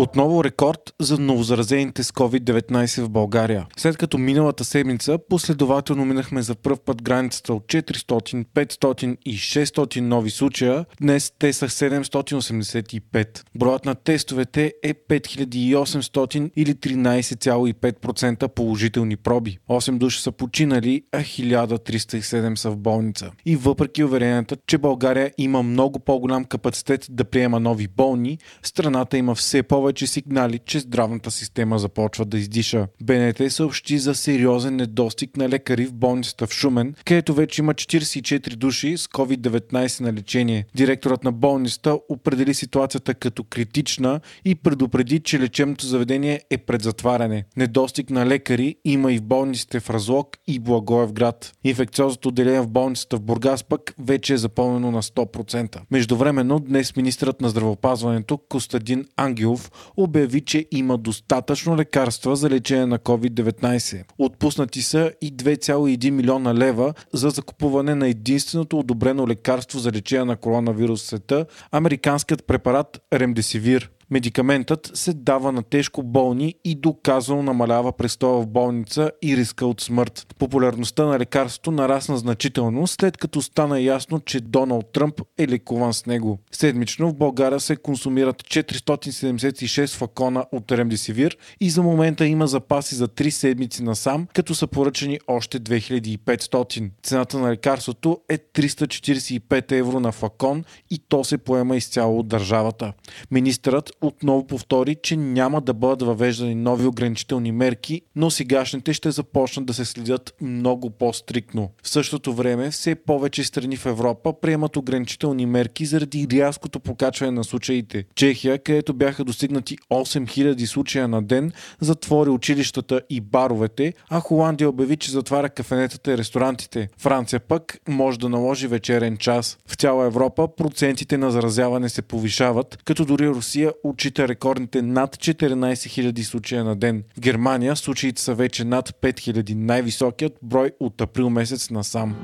Отново рекорд за новозаразените с COVID-19 в България. След като миналата седмица последователно минахме за пръв път границата от 400, 500 и 600 нови случая, днес те са 785. Броят на тестовете е 5800 или 13,5% положителни проби. 8 души са починали, а 1307 са в болница. И въпреки уверенията, че България има много по-голям капацитет да приема нови болни, страната има все повече повече сигнали, че здравната система започва да издиша. БНТ съобщи за сериозен недостиг на лекари в болницата в Шумен, където вече има 44 души с COVID-19 на лечение. Директорът на болницата определи ситуацията като критична и предупреди, че лечебното заведение е пред затваряне. Недостиг на лекари има и в болниците в Разлог и Благоевград. Инфекциозното отделение в болницата в Бургас пък вече е запълнено на 100%. Междувременно днес министрът на здравеопазването Костадин Ангелов обяви, че има достатъчно лекарства за лечение на COVID-19. Отпуснати са и 2,1 милиона лева за закупуване на единственото одобрено лекарство за лечение на коронавирус в света – американският препарат Ремдесивир. Медикаментът се дава на тежко болни и доказано намалява престоя в болница и риска от смърт. Популярността на лекарството нарасна значително, след като стана ясно, че Доналд Тръмп е лекуван с него. Седмично в България се консумират 476 факона от ремдесивир и за момента има запаси за 3 седмици насам, като са поръчани още 2500. Цената на лекарството е 345 евро на факон и то се поема изцяло от държавата. Министърът отново повтори, че няма да бъдат въвеждани нови ограничителни мерки, но сегашните ще започнат да се следят много по-стрикно. В същото време все повече страни в Европа приемат ограничителни мерки заради рязкото покачване на случаите. Чехия, където бяха достигнати 8000 случая на ден, затвори училищата и баровете, а Холандия обяви, че затваря кафенетата и ресторантите. Франция пък може да наложи вечерен час. В цяла Европа процентите на заразяване се повишават, като дори Русия отчита рекордните над 14 000 случая на ден. В Германия случаите са вече над 5000, най-високият брой от април месец насам.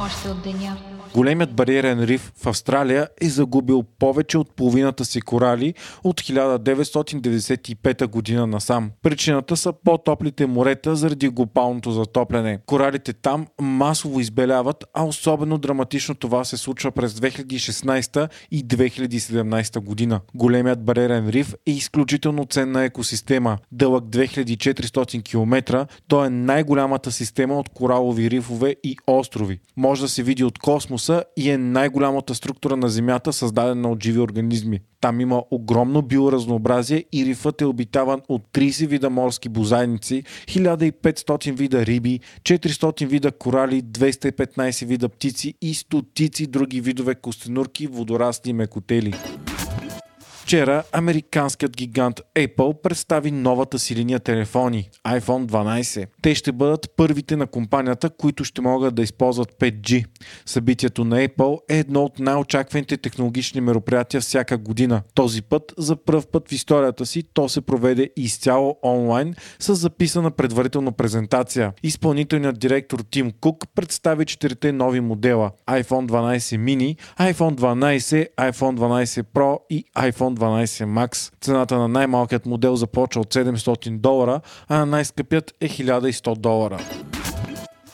Още от деня. Големият бариерен риф в Австралия е загубил повече от половината си корали от 1995 година насам. Причината са по-топлите морета заради глобалното затопляне. Коралите там масово избеляват, а особено драматично това се случва през 2016 и 2017 година. Големият бариерен риф е изключително ценна екосистема. Дълъг 2400 км, той е най-голямата система от коралови рифове и острови. Може да се види от космос космоса и е най-голямата структура на Земята, създадена от живи организми. Там има огромно биоразнообразие и рифът е обитаван от 30 вида морски бозайници, 1500 вида риби, 400 вида корали, 215 вида птици и стотици други видове костенурки, водорасти и мекотели. Вчера американският гигант Apple представи новата си линия телефони iPhone 12. Те ще бъдат първите на компанията, които ще могат да използват 5G. Събитието на Apple е едно от най-очакваните технологични мероприятия всяка година. Този път, за първ път в историята си, то се проведе изцяло онлайн с записана предварителна презентация. Изпълнителният директор Тим Кук представи четирите нови модела iPhone 12 mini, iPhone 12, iPhone 12 Pro и iPhone 12 Max. Цената на най-малкият модел започва от 700 долара, а на най-скъпият е 1100 долара.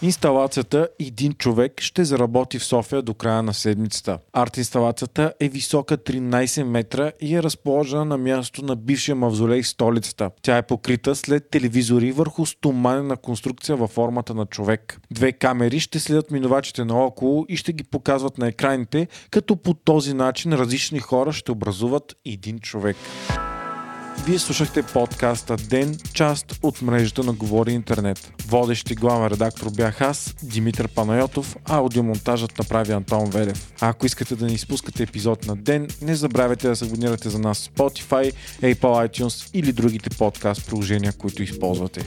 Инсталацията Един човек ще заработи в София до края на седмицата. Арт инсталацията е висока 13 метра и е разположена на място на бившия мавзолей в столицата. Тя е покрита след телевизори върху стоманена конструкция във формата на човек. Две камери ще следят минувачите наоколо и ще ги показват на екраните, като по този начин различни хора ще образуват един човек. Вие слушахте подкаста Ден, част от мрежата на Говори Интернет. Водещи главен редактор бях аз, Димитър Панайотов, а аудиомонтажът направи Антон Велев. А ако искате да не изпускате епизод на ден, не забравяйте да се абонирате за нас в Spotify, Apple iTunes или другите подкаст приложения, които използвате.